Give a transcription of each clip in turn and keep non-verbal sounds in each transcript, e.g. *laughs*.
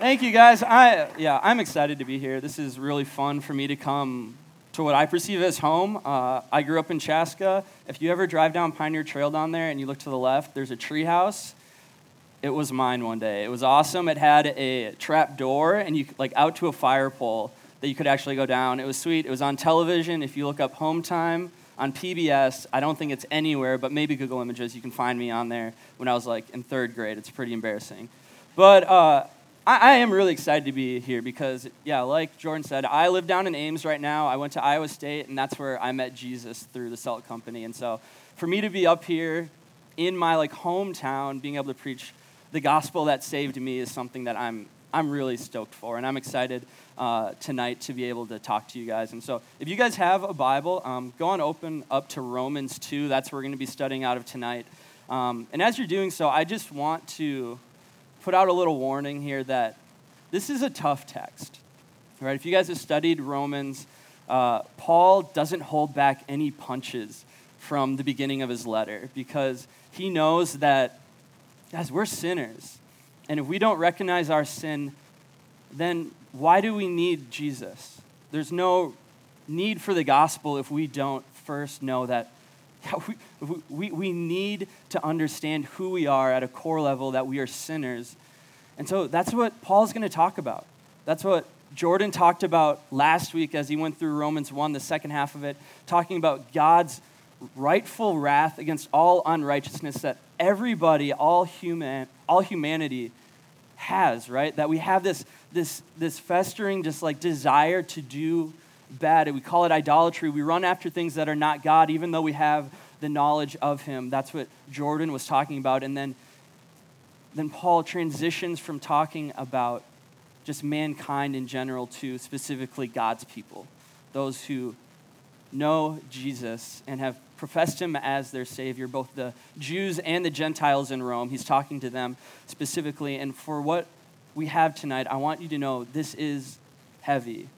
Thank you, guys. I yeah, I'm excited to be here. This is really fun for me to come to what I perceive as home. Uh, I grew up in Chaska. If you ever drive down Pioneer Trail down there and you look to the left, there's a tree house. It was mine one day. It was awesome. It had a trap door and you like out to a fire pole that you could actually go down. It was sweet. It was on television. If you look up Hometime on PBS, I don't think it's anywhere, but maybe Google Images, you can find me on there when I was like in third grade. It's pretty embarrassing. But uh, I, I am really excited to be here because, yeah, like Jordan said, I live down in Ames right now. I went to Iowa State, and that's where I met Jesus through the Salt Company. And so for me to be up here in my like hometown, being able to preach the gospel that saved me is something that I'm I'm really stoked for, and I'm excited uh, tonight to be able to talk to you guys. And so, if you guys have a Bible, um, go on open up to Romans 2. That's where we're going to be studying out of tonight. Um, and as you're doing so, I just want to put out a little warning here that this is a tough text. Right? If you guys have studied Romans, uh, Paul doesn't hold back any punches from the beginning of his letter because he knows that, guys, we're sinners. And if we don't recognize our sin, then why do we need Jesus? There's no need for the gospel if we don't first know that yeah, we, we, we need to understand who we are at a core level, that we are sinners. And so that's what Paul's going to talk about. That's what Jordan talked about last week as he went through Romans 1, the second half of it, talking about God's rightful wrath against all unrighteousness that everybody, all, human, all humanity has, right? That we have this, this, this festering, just like desire to do bad. We call it idolatry. We run after things that are not God, even though we have the knowledge of Him. That's what Jordan was talking about. And then, then Paul transitions from talking about just mankind in general to specifically God's people, those who know Jesus and have professed him as their Savior, both the Jews and the Gentiles in Rome. He's talking to them specifically. And for what we have tonight, I want you to know this is heavy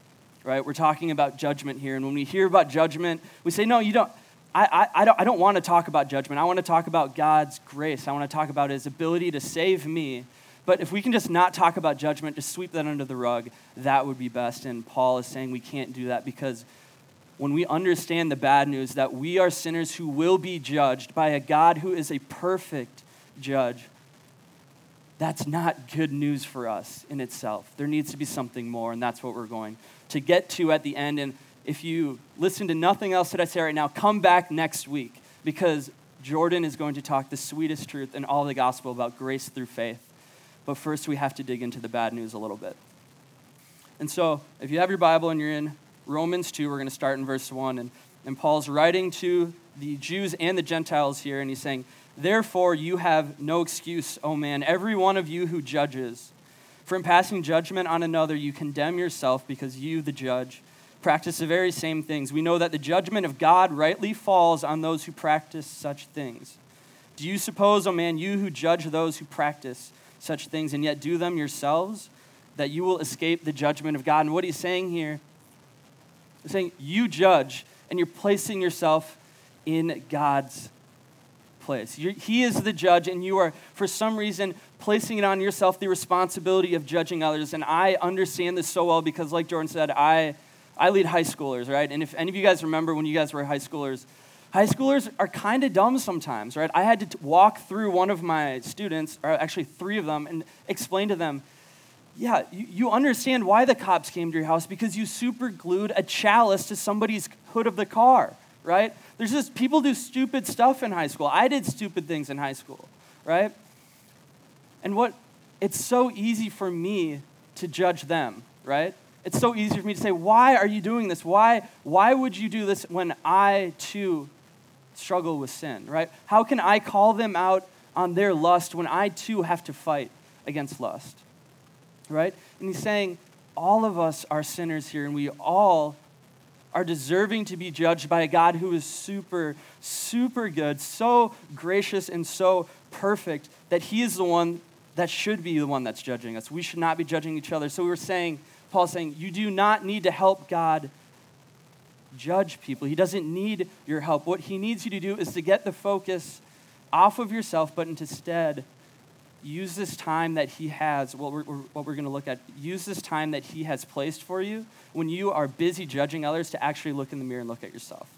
right? We're talking about judgment here. And when we hear about judgment, we say, no, you don't. I, I, I don't, I don't want to talk about judgment. I want to talk about God's grace. I want to talk about his ability to save me. But if we can just not talk about judgment, just sweep that under the rug, that would be best. And Paul is saying we can't do that because when we understand the bad news that we are sinners who will be judged by a God who is a perfect judge, that's not good news for us in itself. There needs to be something more, and that's what we're going to get to at the end. And if you listen to nothing else that I say right now, come back next week because Jordan is going to talk the sweetest truth in all the gospel about grace through faith. But first, we have to dig into the bad news a little bit. And so, if you have your Bible and you're in Romans 2, we're going to start in verse 1. And, and Paul's writing to the Jews and the Gentiles here, and he's saying, Therefore, you have no excuse, O man, every one of you who judges. From passing judgment on another, you condemn yourself because you, the judge, practice the very same things. We know that the judgment of God rightly falls on those who practice such things. Do you suppose, O oh man, you who judge those who practice such things and yet do them yourselves, that you will escape the judgment of God? And what he's saying here, he's saying you judge and you're placing yourself in God's place. You're, he is the judge, and you are, for some reason, placing it on yourself the responsibility of judging others. And I understand this so well because, like Jordan said, I, I lead high schoolers, right? And if any of you guys remember when you guys were high schoolers, high schoolers are kind of dumb sometimes, right? I had to t- walk through one of my students, or actually three of them, and explain to them, yeah, you, you understand why the cops came to your house because you super glued a chalice to somebody's hood of the car, right? There's just people do stupid stuff in high school. I did stupid things in high school, right? And what it's so easy for me to judge them, right? It's so easy for me to say, "Why are you doing this? Why why would you do this when I too struggle with sin?" Right? How can I call them out on their lust when I too have to fight against lust? Right? And he's saying all of us are sinners here and we all are deserving to be judged by a God who is super, super good, so gracious and so perfect that he is the one that should be the one that's judging us. We should not be judging each other. So we were saying, Paul's saying, you do not need to help God judge people. He doesn't need your help. What he needs you to do is to get the focus off of yourself, but instead use this time that He has, what we're, what we're going to look at, use this time that He has placed for you when you are busy judging others to actually look in the mirror and look at yourself.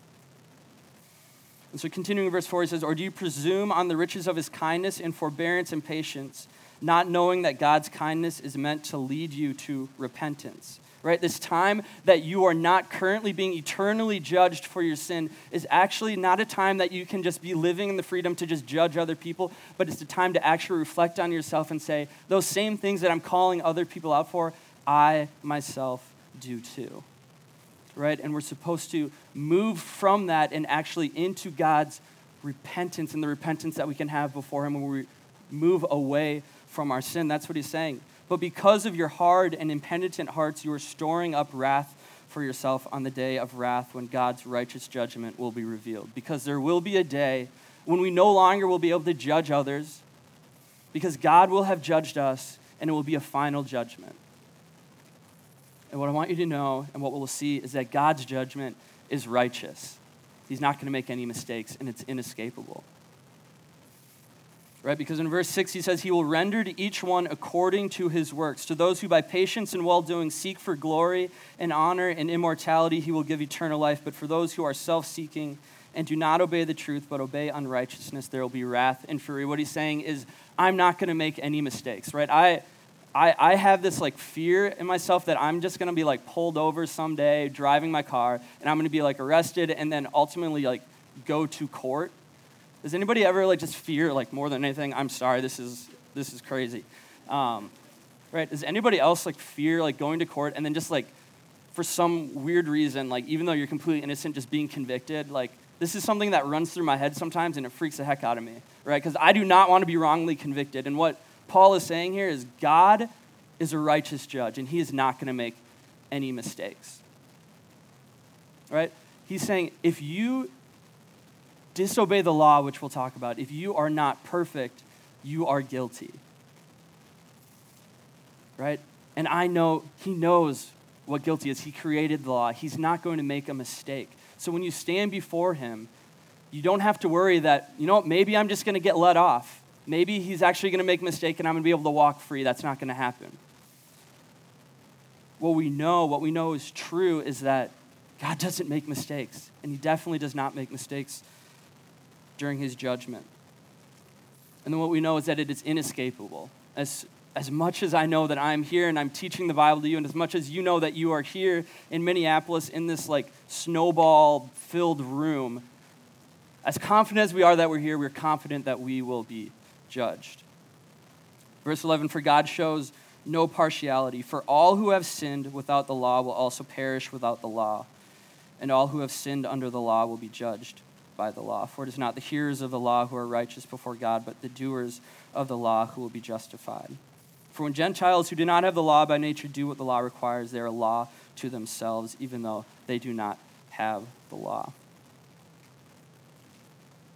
And so, continuing in verse 4, he says, Or do you presume on the riches of his kindness and forbearance and patience, not knowing that God's kindness is meant to lead you to repentance? Right? This time that you are not currently being eternally judged for your sin is actually not a time that you can just be living in the freedom to just judge other people, but it's a time to actually reflect on yourself and say, those same things that I'm calling other people out for, I myself do too right? And we're supposed to move from that and actually into God's repentance and the repentance that we can have before Him when we move away from our sin. That's what He's saying. But because of your hard and impenitent hearts, you are storing up wrath for yourself on the day of wrath when God's righteous judgment will be revealed. Because there will be a day when we no longer will be able to judge others, because God will have judged us, and it will be a final judgment. And what I want you to know and what we'll see is that God's judgment is righteous. He's not going to make any mistakes, and it's inescapable. Right? Because in verse 6, he says, He will render to each one according to his works. To those who by patience and well doing seek for glory and honor and immortality, he will give eternal life. But for those who are self seeking and do not obey the truth, but obey unrighteousness, there will be wrath and fury. What he's saying is, I'm not going to make any mistakes, right? I, I, I have this like fear in myself that I'm just gonna be like pulled over someday driving my car and I'm gonna be like arrested and then ultimately like go to court. Does anybody ever like just fear like more than anything? I'm sorry, this is this is crazy. Um, right? Does anybody else like fear like going to court and then just like for some weird reason, like even though you're completely innocent, just being convicted? Like this is something that runs through my head sometimes and it freaks the heck out of me, right? Because I do not want to be wrongly convicted. And what Paul is saying here is God is a righteous judge, and he is not going to make any mistakes. Right? He's saying if you disobey the law, which we'll talk about, if you are not perfect, you are guilty. Right? And I know he knows what guilty is. He created the law. He's not going to make a mistake. So when you stand before him, you don't have to worry that, you know, maybe I'm just going to get let off. Maybe he's actually going to make a mistake and I'm going to be able to walk free. That's not going to happen. What we know, what we know is true, is that God doesn't make mistakes, and he definitely does not make mistakes during his judgment. And then what we know is that it is inescapable. As, as much as I know that I'm here and I'm teaching the Bible to you, and as much as you know that you are here in Minneapolis in this like snowball filled room, as confident as we are that we're here, we're confident that we will be judged. Verse 11 For God shows no partiality, for all who have sinned without the law will also perish without the law, and all who have sinned under the law will be judged by the law. For it is not the hearers of the law who are righteous before God, but the doers of the law who will be justified. For when Gentiles who do not have the law by nature do what the law requires, they are a law to themselves, even though they do not have the law.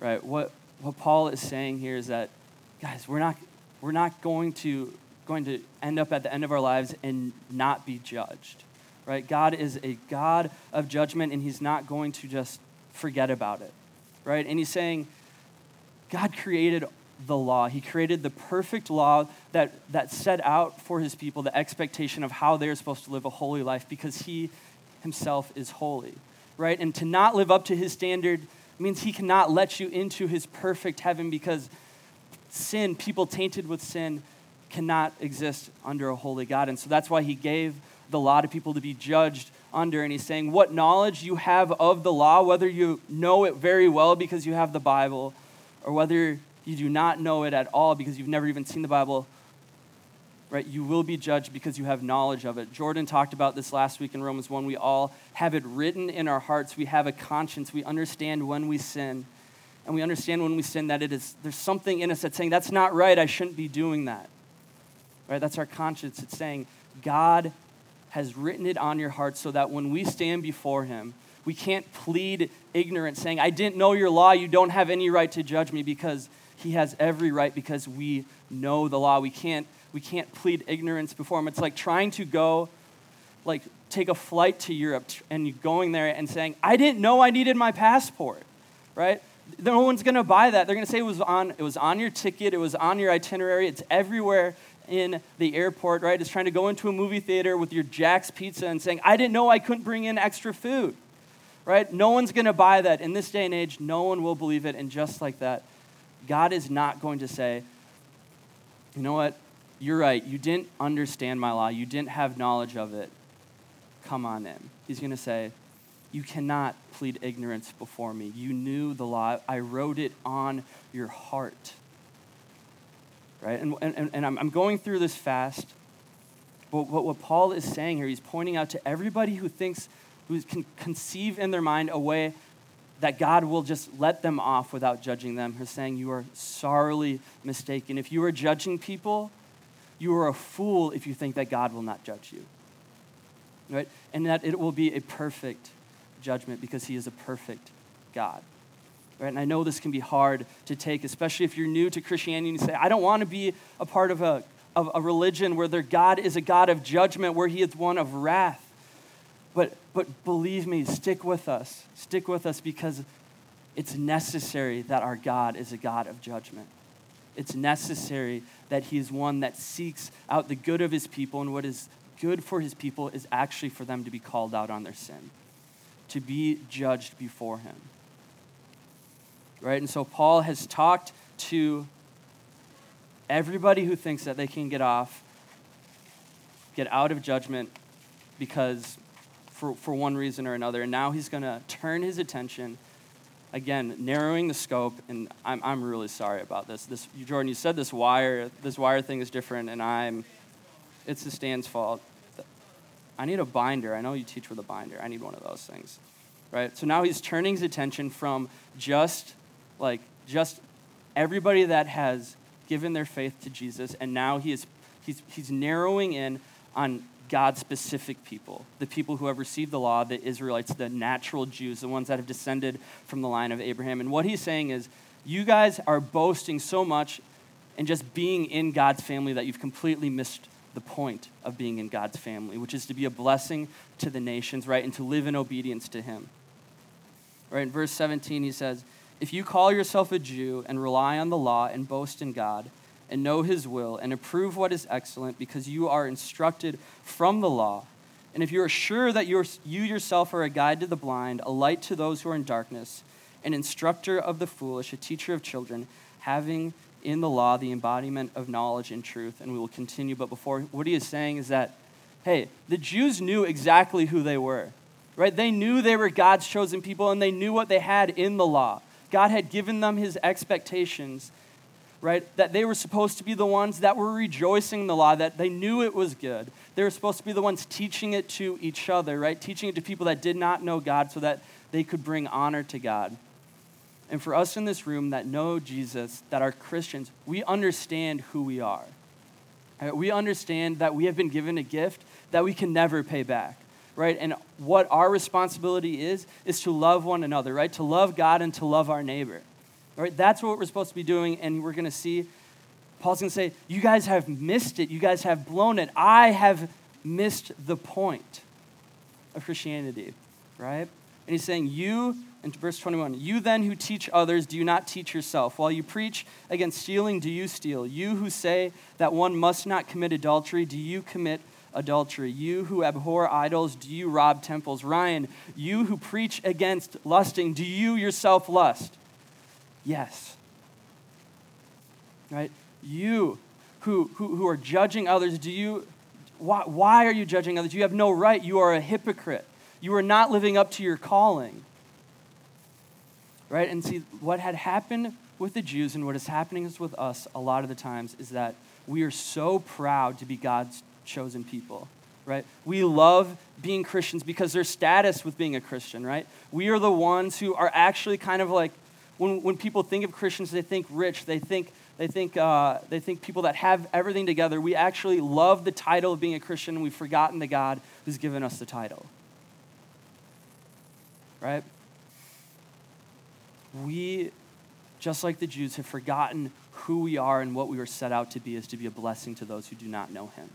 Right? What, what Paul is saying here is that guys, we're not, we're not going to, going to end up at the end of our lives and not be judged. Right? God is a God of judgment, and He's not going to just forget about it. Right? And He's saying, God created the law. He created the perfect law that, that set out for his people the expectation of how they're supposed to live a holy life because he himself is holy, right? And to not live up to his standard means he cannot let you into his perfect heaven because sin, people tainted with sin, cannot exist under a holy God. And so that's why he gave the law to people to be judged under. And he's saying, What knowledge you have of the law, whether you know it very well because you have the Bible, or whether you do not know it at all because you've never even seen the Bible, right? You will be judged because you have knowledge of it. Jordan talked about this last week in Romans 1. We all have it written in our hearts. We have a conscience. We understand when we sin and we understand when we sin that it is there's something in us that's saying that's not right i shouldn't be doing that right that's our conscience it's saying god has written it on your heart so that when we stand before him we can't plead ignorance saying i didn't know your law. You don't have any right to judge me because he has every right because we know the law. We can't we can't plead ignorance before him. It's like trying to go like take a flight to europe and going there and saying i didn't know i needed my passport right? No one's going to buy that. They're going to say it was, on, it was on your ticket, it was on your itinerary, it's everywhere in the airport, right? It's trying to go into a movie theater with your Jack's Pizza and saying, I didn't know I couldn't bring in extra food, right? No one's going to buy that. In this day and age, no one will believe it. And just like that, God is not going to say, you know what? You're right. You didn't understand my law. You didn't have knowledge of it. Come on in. He's going to say, You cannot plead ignorance before me. You knew the law. I wrote it on your heart. Right? And, and, and I'm, I'm going through this fast. But what, what Paul is saying here, he's pointing out to everybody who thinks, who can conceive in their mind a way that God will just let them off without judging them. He's saying, You are sorely mistaken. If you are judging people, you are a fool if you think that God will not judge you. Right? And that it will be a perfect judgment because He is a perfect God. Right? And I know this can be hard to take, especially if you're new to Christianity and you say, I don't want to be a part of a, of a religion where their God is a God of judgment, where He is one of wrath. But, but believe me, stick with us. Stick with us because it's necessary that our God is a God of judgment. It's necessary that He is one that seeks out the good of His people, and what is good for His people is actually for them to be called out on their sin, to be judged before Him. Right? And so Paul has talked to everybody who thinks that they can get off, get out of judgment because for, for one reason or another. And now he's going to turn his attention, again, narrowing the scope. And I'm, I'm really sorry about this. this. Jordan, you said this wire, this wire thing is different, and I'm, it's the stand's fault. I need a binder. I know you teach with a binder. I need one of those things. Right? So now he's turning his attention from just like just everybody that has given their faith to Jesus, and now he is he's he's narrowing in on God's specific people, the people who have received the law, the Israelites, the natural Jews, the ones that have descended from the line of Abraham. And what he's saying is, you guys are boasting so much and just being in God's family that you've completely missed the point of being in God's family, which is to be a blessing to the nations, right? And to live in obedience to Him. Right, in verse 17, he says, If you call yourself a Jew and rely on the law and boast in God, and know his will and approve what is excellent because you are instructed from the law. And if you are sure that you yourself are a guide to the blind, a light to those who are in darkness, an instructor of the foolish, a teacher of children, having in the law the embodiment of knowledge and truth, and we will continue. But before, what he is saying is that, hey, the Jews knew exactly who they were, right? They knew they were God's chosen people, and they knew what they had in the law. God had given them his expectations right? That they were supposed to be the ones that were rejoicing in the law, that they knew it was good. They were supposed to be the ones teaching it to each other, right? Teaching it to people that did not know God so that they could bring honor to God. And for us in this room that know Jesus, that are Christians, we understand who we are. Right? We understand that we have been given a gift that we can never pay back, right? And what our responsibility is, is to love one another, right? To love God and to love our neighbor. right? that's what we're supposed to be doing, and we're going to see Paul's going to say, You guys have missed it. You guys have blown it. I have missed the point of Christianity, right? And he's saying, You, in verse 21, you then who teach others, do you not teach yourself? While you preach against stealing, do you steal? You who say that one must not commit adultery, do you commit adultery? You who abhor idols, do you rob temples? Ryan, you who preach against lusting, do you yourself lust? Yes. Right? You who, who, who are judging others, do you, why, why are you judging others? You have no right. You are a hypocrite. You are not living up to your calling. Right? And see, what had happened with the Jews and what is happening with us a lot of the times is that we are so proud to be God's chosen people right? We love being Christians because there's status with being a Christian, right? We are the ones who are actually kind of like when, when people think of Christians, they think rich, they think, they, think, uh, they think people that have everything together. We actually love the title of being a Christian, and we've forgotten the God who's given us the title. Right? We, just like the Jews, have forgotten who we are and what we were set out to be is to be a blessing to those who do not know him.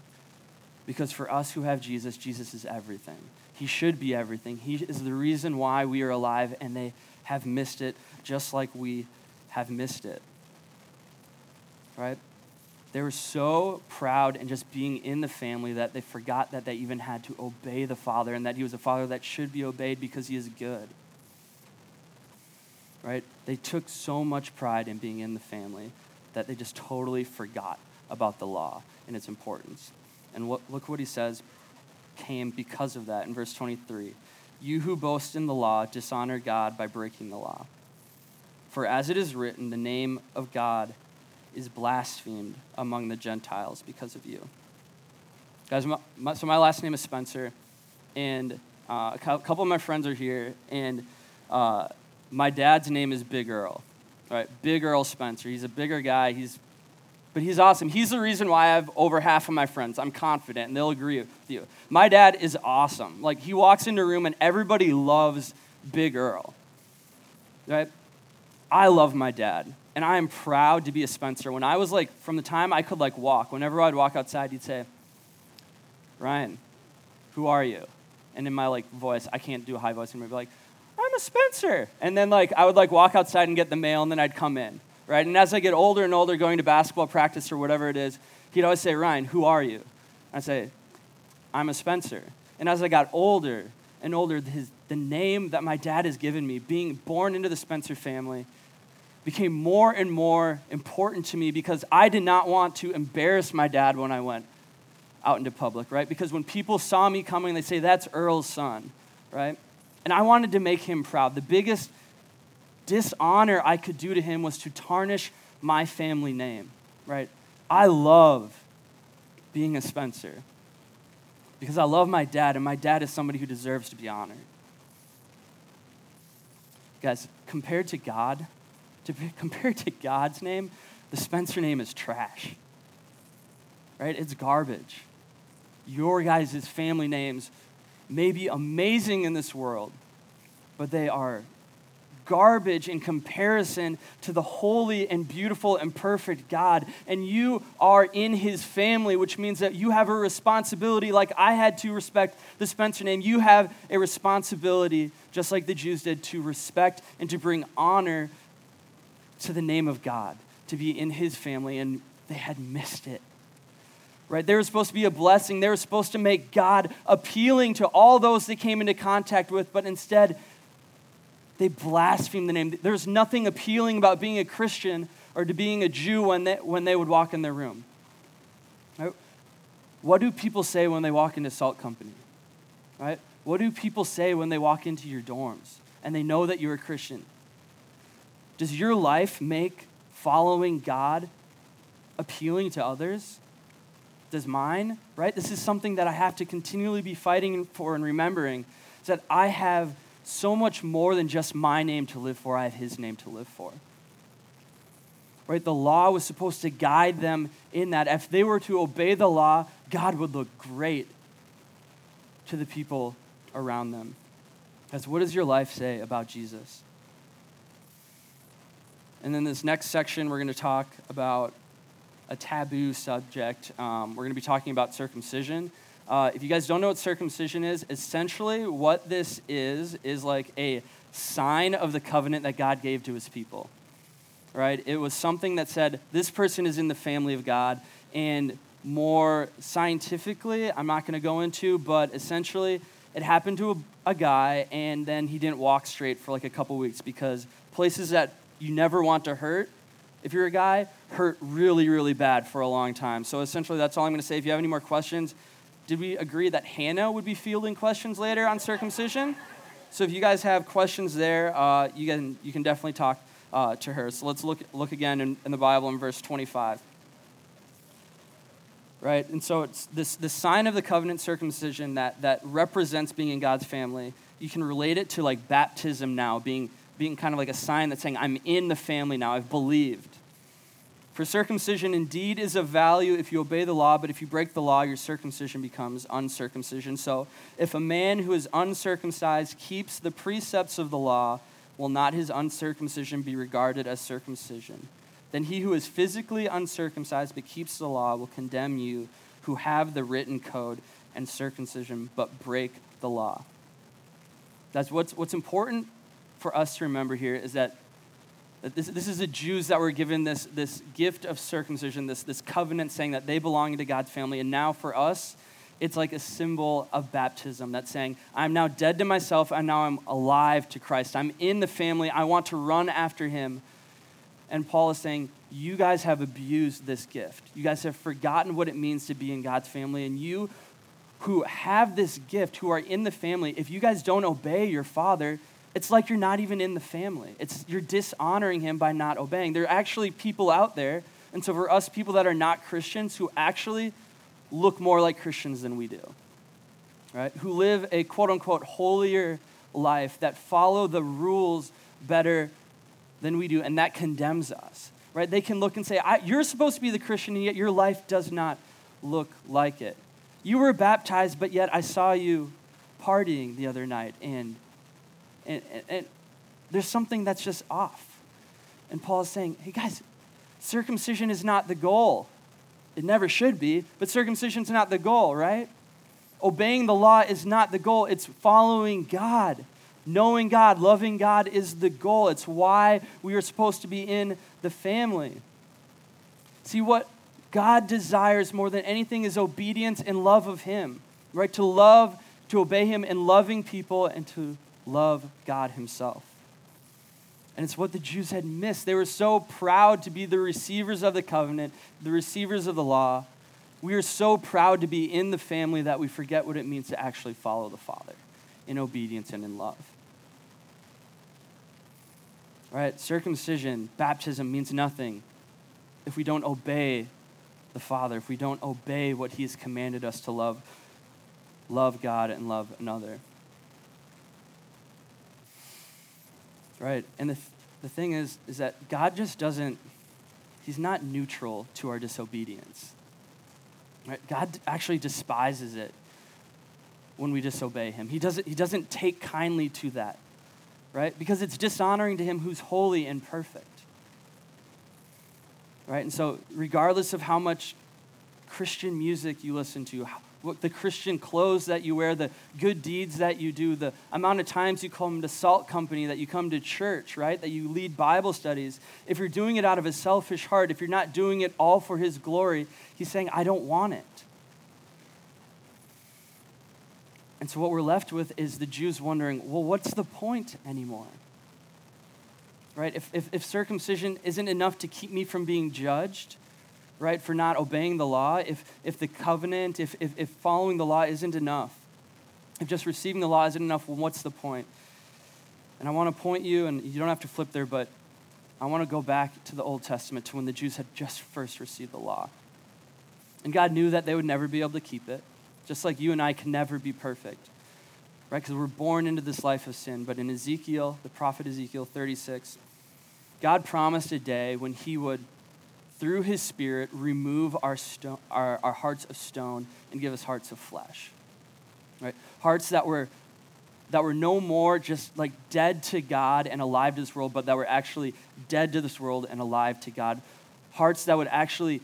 Because for us who have Jesus, Jesus is everything. He should be everything. He is the reason why we are alive, and they have missed it just like we have missed it. Right? They were so proud and just being in the family that they forgot that they even had to obey the Father and that He was a Father that should be obeyed because He is good. Right? They took so much pride in being in the family that they just totally forgot about the law and its importance. And what, look what He says came because of that in verse 23. You who boast in the law dishonor God by breaking the law. For as it is written, the name of God is blasphemed among the Gentiles because of you. Guys, my, my, so my last name is Spencer, and uh, a couple of my friends are here, and uh, my dad's name is Big Earl. Right, Big Earl Spencer. He's a bigger guy. He's, but he's awesome. He's the reason why I have over half of my friends. I'm confident, and they'll agree with you. My dad is awesome. Like he walks into a room, and everybody loves Big Earl. Right, I love my dad, and I am proud to be a Spencer. When I was like, from the time I could like walk, whenever I'd walk outside, he'd say, Ryan, who are you? And in my like voice, I can't do a high voice anymore. I'd be like, I'm a Spencer. And then like I would like walk outside and get the mail, and then I'd come in, right? And as I get older and older, going to basketball practice or whatever it is, he'd always say, Ryan, who are you? I'd say, I'm a Spencer. And as I got older and older, his, the name that my dad has given me, being born into the Spencer family, became more and more important to me because I did not want to embarrass my dad when I went out into public, right? Because when people saw me coming, they say, That's Earl's son, right? And I wanted to make him proud. The biggest dishonor I could do to him was to tarnish my family name, right? I love being a Spencer because I love my dad, and my dad is somebody who deserves to be honored. Guys, compared to God, to be, *laughs* compared to God's name, the Spencer name is trash. Right? It's garbage. Your guys' family names may be amazing in this world, but they are garbage in comparison to the holy and beautiful and perfect God. And you are in his family, which means that you have a responsibility, like I had to respect the Spencer name. You have a responsibility, just like the Jews did, to respect and to bring honor to the name of God, to be in his family, and they had missed it. Right? They were supposed to be a blessing. They were supposed to make God appealing to all those they came into contact with, but instead, they blaspheme the name. There's nothing appealing about being a Christian or to being a Jew when they, when they would walk in their room. Right? What do people say when they walk into Salt Company? Right? What do people say when they walk into your dorms and they know that you're a Christian? Does your life make following God appealing to others? Does mine, right? This is something that I have to continually be fighting for and remembering that I have so much more than just my name to live for, I have his name to live for. Right? The law was supposed to guide them in that. If they were to obey the law, God would look great to the people around them. Because what does your life say about Jesus? And then this next section, we're going to talk about a taboo subject. Um, we're going to be talking about circumcision. Uh, if you guys don't know what circumcision is, essentially what this is is like a sign of the covenant that God gave to his people. Right? It was something that said, this person is in the family of God. And more scientifically, I'm not going to go into, but essentially, it happened to a, a guy, and then he didn't walk straight for like a couple weeks because places that you never want to hurt, if you're a guy, hurt really, really bad for a long time. So essentially, that's all I'm going to say. If you have any more questions, did we agree that Hannah would be fielding questions later on circumcision? So if you guys have questions there, uh, you, can, you can definitely talk uh, to her. So let's look, look again in, in the Bible in verse 25 right? And so it's this, this sign of the covenant circumcision that, that represents being in God's family. You can relate it to like baptism now, being being kind of like a sign that's saying, I'm in the family now, I've believed. For circumcision indeed is of value if you obey the law, but if you break the law, your circumcision becomes uncircumcision. So if a man who is uncircumcised keeps the precepts of the law, will not his uncircumcision be regarded as circumcision? Then he who is physically uncircumcised but keeps the law will condemn you who have the written code and circumcision but break the law. That's what's, what's important for us to remember here is that, that this, this is the Jews that were given this, this gift of circumcision, this, this covenant saying that they belong to God's family. And now for us, it's like a symbol of baptism that's saying, I'm now dead to myself, and now I'm alive to Christ. I'm in the family. I want to run after him. And Paul is saying, You guys have abused this gift. You guys have forgotten what it means to be in God's family. And you who have this gift, who are in the family, if you guys don't obey your father, it's like you're not even in the family. It's you're dishonoring him by not obeying. There are actually people out there, and so for us people that are not Christians who actually look more like Christians than we do. Right? Who live a quote unquote holier life that follow the rules better than we do, and that condemns us. Right? They can look and say, You're supposed to be the Christian, and yet your life does not look like it. You were baptized, but yet I saw you partying the other night, and, and, and, and there's something that's just off. And Paul is saying, hey guys, circumcision is not the goal. It never should be, but circumcision's not the goal, right? Obeying the law is not the goal, it's following God. Knowing God, loving God is the goal. It's why we are supposed to be in the family. See, what God desires more than anything is obedience and love of Him, right? To love, to obey Him and loving people and to love God Himself. And it's what the Jews had missed. They were so proud to be the receivers of the covenant, the receivers of the law. We are so proud to be in the family that we forget what it means to actually follow the Father in obedience and in love. Right? Circumcision, baptism means nothing if we don't obey the Father, if we don't obey what He has commanded us to love, love God and love another. Right? And the, the thing is, is that God just doesn't, He's not neutral to our disobedience. Right? God actually despises it when we disobey Him. He doesn't, he doesn't take kindly to that, right? Because it's dishonoring to Him who's holy and perfect right? And so, regardless of how much Christian music you listen to, the Christian clothes that you wear, the good deeds that you do, the amount of times you come to Salt Company, that you come to church, right? That you lead Bible studies. If you're doing it out of a selfish heart, if you're not doing it all for His glory, He's saying, I don't want it. And so, what we're left with is the Jews wondering, well, what's the point anymore? right? If, if, if circumcision isn't enough to keep me from being judged, right, for not obeying the law, if, if the covenant, if, if, if following the law isn't enough, if just receiving the law isn't enough, well, what's the point? And I want to point you, and you don't have to flip there, but I want to go back to the Old Testament to when the Jews had just first received the law. And God knew that they would never be able to keep it, just like you and I can never be perfect right? Because we're born into this life of sin. But in Ezekiel, the prophet Ezekiel 36, God promised a day when he would, through his spirit, remove our, stone, our, our hearts of stone and give us hearts of flesh, right? Hearts that were that were no more just like dead to God and alive to this world, but that were actually dead to this world and alive to God. Hearts that would actually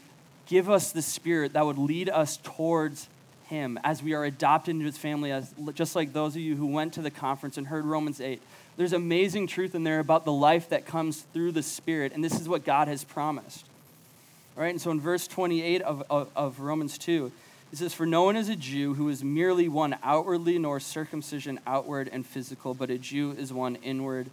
give us the spirit that would lead us towards him as we are adopted into his family, as, just like those of you who went to the conference and heard Romans 8. There's amazing truth in there about the life that comes through the Spirit, and this is what God has promised. Right, and so in verse 28 of, of, of Romans 2, it says, For no one is a Jew who is merely one outwardly, nor circumcision outward and physical, but a Jew is one inward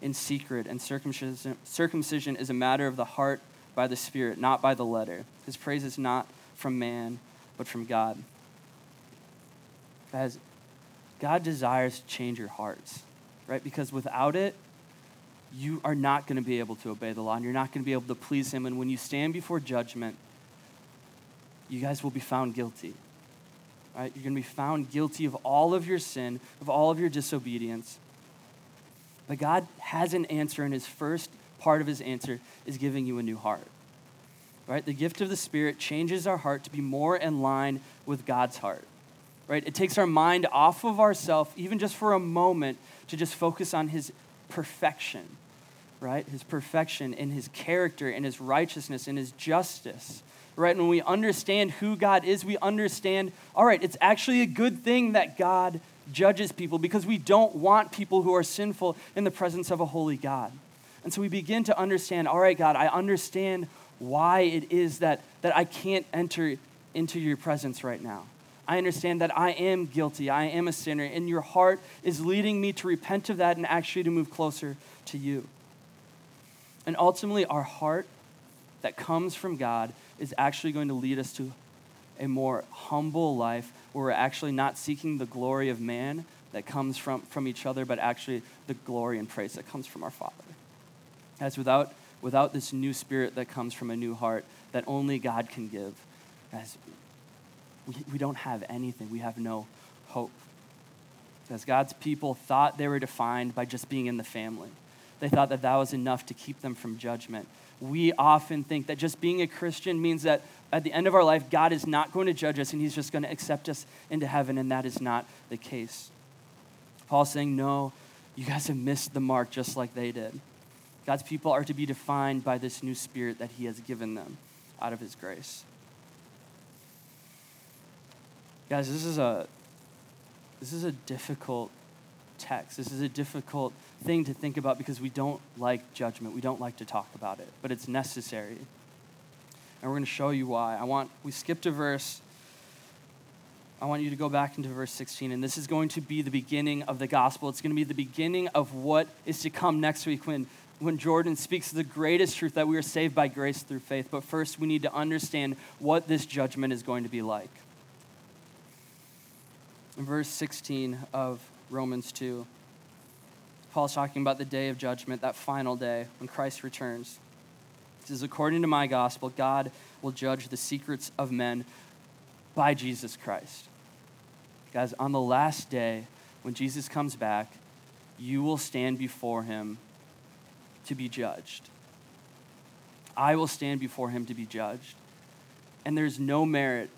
in secret, and circumcision, circumcision is a matter of the heart by the Spirit, not by the letter. His praise is not from man, but from God. Guys, God desires to change your hearts, right? Because without it, you are not going to be able to obey the law and you're not going to be able to please Him. And when you stand before judgment, you guys will be found guilty. Right? You're going to be found guilty of all of your sin, of all of your disobedience. But God has an answer, and His first part of His answer is giving you a new heart right? The gift of the Spirit changes our heart to be more in line with God's heart, right? It takes our mind off of ourselves, even just for a moment, to just focus on His perfection, right? His perfection in His character, in His righteousness, in His justice, right? When we understand who God is, we understand, all right, it's actually a good thing that God judges people because we don't want people who are sinful in the presence of a holy God. And so we begin to understand all right, God, I understand why it is that, that I can't enter into your presence right now. I understand that I am guilty, I am a sinner, and your heart is leading me to repent of that and actually to move closer to you. And ultimately, our heart that comes from God is actually going to lead us to a more humble life where we're actually not seeking the glory of man that comes from, from each other, but actually the glory and praise that comes from our Father. As without, without this new spirit that comes from a new heart that only God can give, as we, we don't have anything, we have no hope. As God's people thought they were defined by just being in the family. They thought that that was enough to keep them from judgment. We often think that just being a Christian means that at the end of our life, God is not going to judge us and He's just going to accept us into heaven, and that is not the case. Paul's saying, No, you guys have missed the mark just like they did. God's people are to be defined by this new spirit that He has given them out of His grace. Guys, this is a this is a difficult text. This is a difficult thing to think about because we don't like judgment. We don't like to talk about it, but it's necessary. And we're going to show you why. I want we skipped a verse. I want you to go back into verse 16 and this is going to be the beginning of the gospel. It's going to be the beginning of what is to come next week when when Jordan speaks the greatest truth that we are saved by grace through faith. But first, we need to understand what this judgment is going to be like. In verse 16 of Romans 2, Paul's talking about the day of judgment, that final day when Christ returns. He says, According to my gospel, God will judge the secrets of men by Jesus Christ. Guys, on the last day, when Jesus comes back, you will stand before him to be judged. I will stand before him to be judged. And there's no merit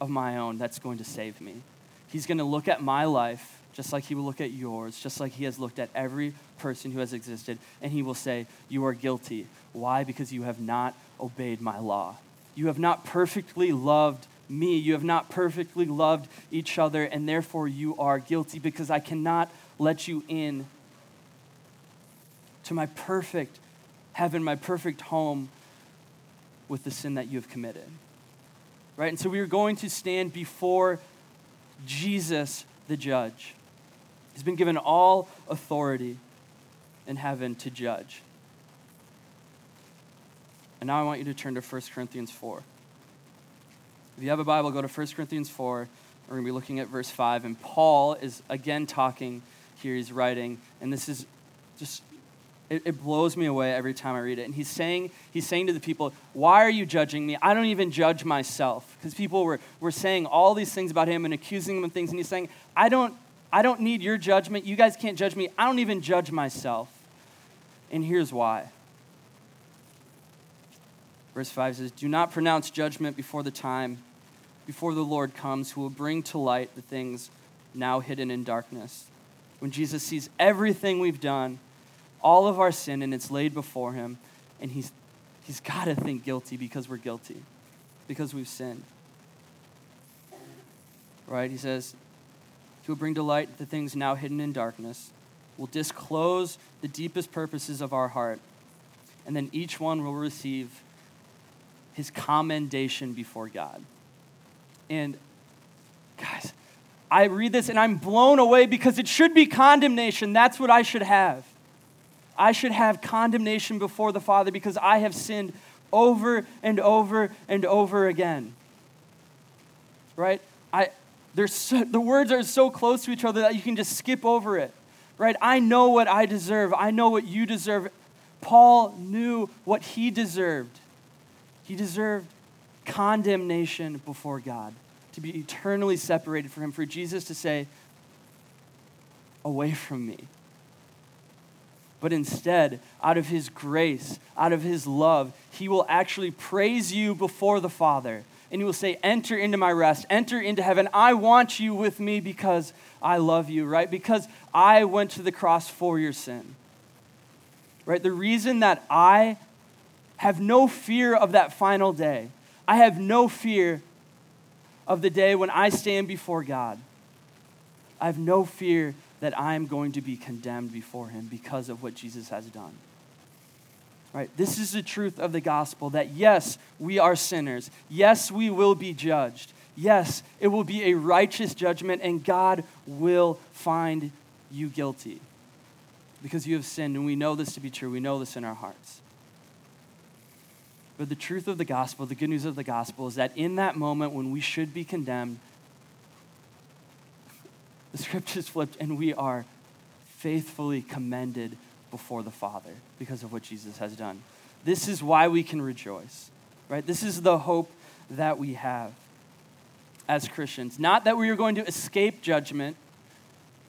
of my own that's going to save me. He's going to look at my life just like he will look at yours, just like he has looked at every person who has existed, and he will say, You are guilty. Why? Because you have not obeyed my law. You have not perfectly loved me. You have not perfectly loved each other, and therefore you are guilty because I cannot let you in to my perfect heaven, my perfect home with the sin that you have committed. Right? And so we are going to stand before Jesus, the judge. He's been given all authority in heaven to judge. And now I want you to turn to 1 Corinthians 4. If you have a Bible, go to 1 Corinthians 4. We're going to be looking at verse 5. And Paul is again talking here. He's writing. And this is just it, it, blows me away every time I read it. And he's saying, he's saying to the people, Why are you judging me? I don't even judge myself. Because people were, were saying all these things about him and accusing him of things. And he's saying, I don't, I don't need your judgment. You guys can't judge me. I don't even judge myself. And here's why. Verse 5 says, Do not pronounce judgment before the time, before the Lord comes, who will bring to light the things now hidden in darkness. When Jesus sees everything we've done, all of our sin and it's laid before him. And he's, he's got to think guilty because we're guilty, because we've sinned. Right? He says, He will bring to light the things now hidden in darkness, will disclose the deepest purposes of our heart, and then each one will receive his commendation before God. And guys, I read this and I'm blown away because it should be condemnation. That's what I should have. I should have condemnation before the Father because I have sinned over and over and over again. Right? I, there's so, the words are so close to each other that you can just skip over it. Right? I know what I deserve. I know what you deserve. Paul knew what he deserved. He deserved condemnation before God, to be eternally separated from him, for Jesus to say, Away from me but instead, out of his grace, out of his love, he will actually praise you before the Father. And you will say, Enter into my rest, enter into heaven. I want you with me because I love you, right? Because I went to the cross for your sin. Right? The reason that I have no fear of that final day, I have no fear of the day when I stand before God, I have no fear that I'm going to be condemned before him because of what Jesus has done. Right? This is the truth of the gospel that yes, we are sinners. Yes, we will be judged. Yes, it will be a righteous judgment, and God will find you guilty because you have sinned, and we know this to be true. We know this in our hearts. But the truth of the gospel, the good news of the gospel, is that in that moment when we should be condemned, *laughs* the scriptures flipped and we are faithfully commended before the Father because of what Jesus has done. This is why we can rejoice, right? This is the hope that we have as Christians. Not that we are going to escape judgment,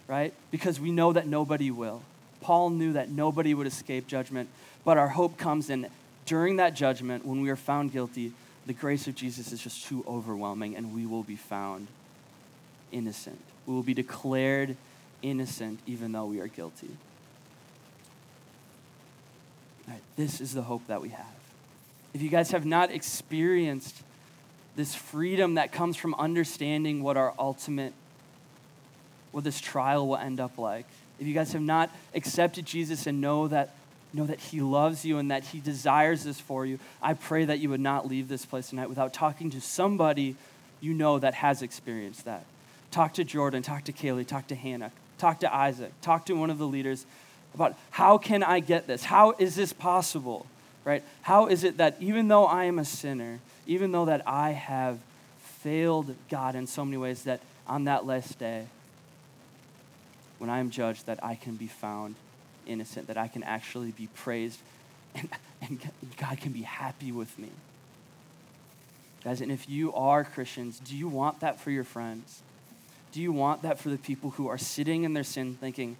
right? Because we know that nobody will. Paul knew that nobody would escape judgment, but our hope comes in during that judgment when we are found guilty. The grace of Jesus is just too overwhelming, and we will be found innocent. We will be declared innocent even though we are guilty. Right, this is the hope that we have. If you guys have not experienced this freedom that comes from understanding what our ultimate, what this trial will end up like, if you guys have not accepted Jesus and know that know that he loves you and that he desires this for you, I pray that you would not leave this place tonight without talking to somebody you know that has experienced that. Talk to Jordan, talk to Kaylee, talk to Hannah, talk to Isaac, talk to one of the leaders about how can I get this? How is this possible? Right? How is it that even though I am a sinner, even though that I have failed God in so many ways that on that last day, when I am judged, that I can be found innocent, that I can actually be praised, and, and God can be happy with me. Guys, and if you are Christians, do you want that for your friends? Do you want that for the people who are sitting in their sin thinking,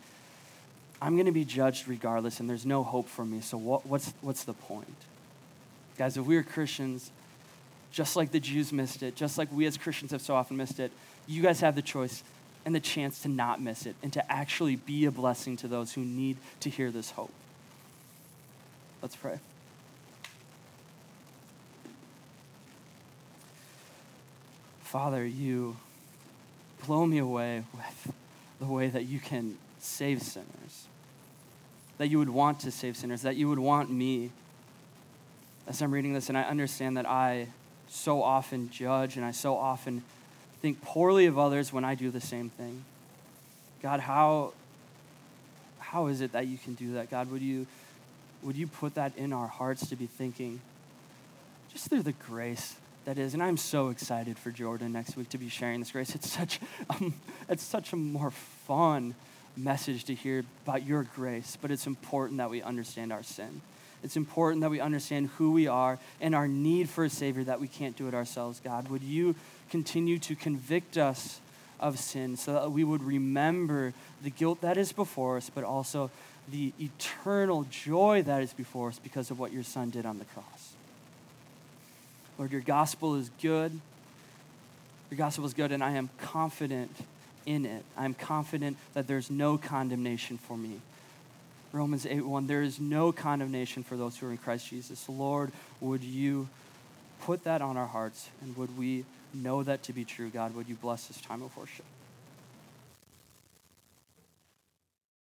I'm going to be judged regardless and there's no hope for me, so what, what's, what's the point? Guys, if we are Christians, just like the Jews missed it, just like we as Christians have so often missed it, you guys have the choice and the chance to not miss it and to actually be a blessing to those who need to hear this hope. Let's pray. Father, you blow me away with the way that you can save sinners, that you would want to save sinners, that you would want me. As I'm reading this, and I understand that I so often judge and I so often think poorly of others when I do the same thing. God, how, how is it that you can do that? God, would you, would you put that in our hearts to be thinking just through the grace that is? And I'm so excited for Jordan next week to be sharing this grace. It's such, *laughs* um, it's such a more fun message to hear about your grace, but it's important that we understand our sin. It's important that we understand who we are and our need for a Savior that we can't do it ourselves, God. Would you continue to convict us of sin so that we would remember the guilt that is before us, but also the eternal joy that is before us because of what your Son did on the cross? Lord, your gospel is good. Your gospel is good, and I am confident in it. I am confident that there's no condemnation for me. Romans 8 1, there is no condemnation for those who are in Christ Jesus. Lord, would you put that on our hearts and would we know that to be true? God, would you bless this time of worship?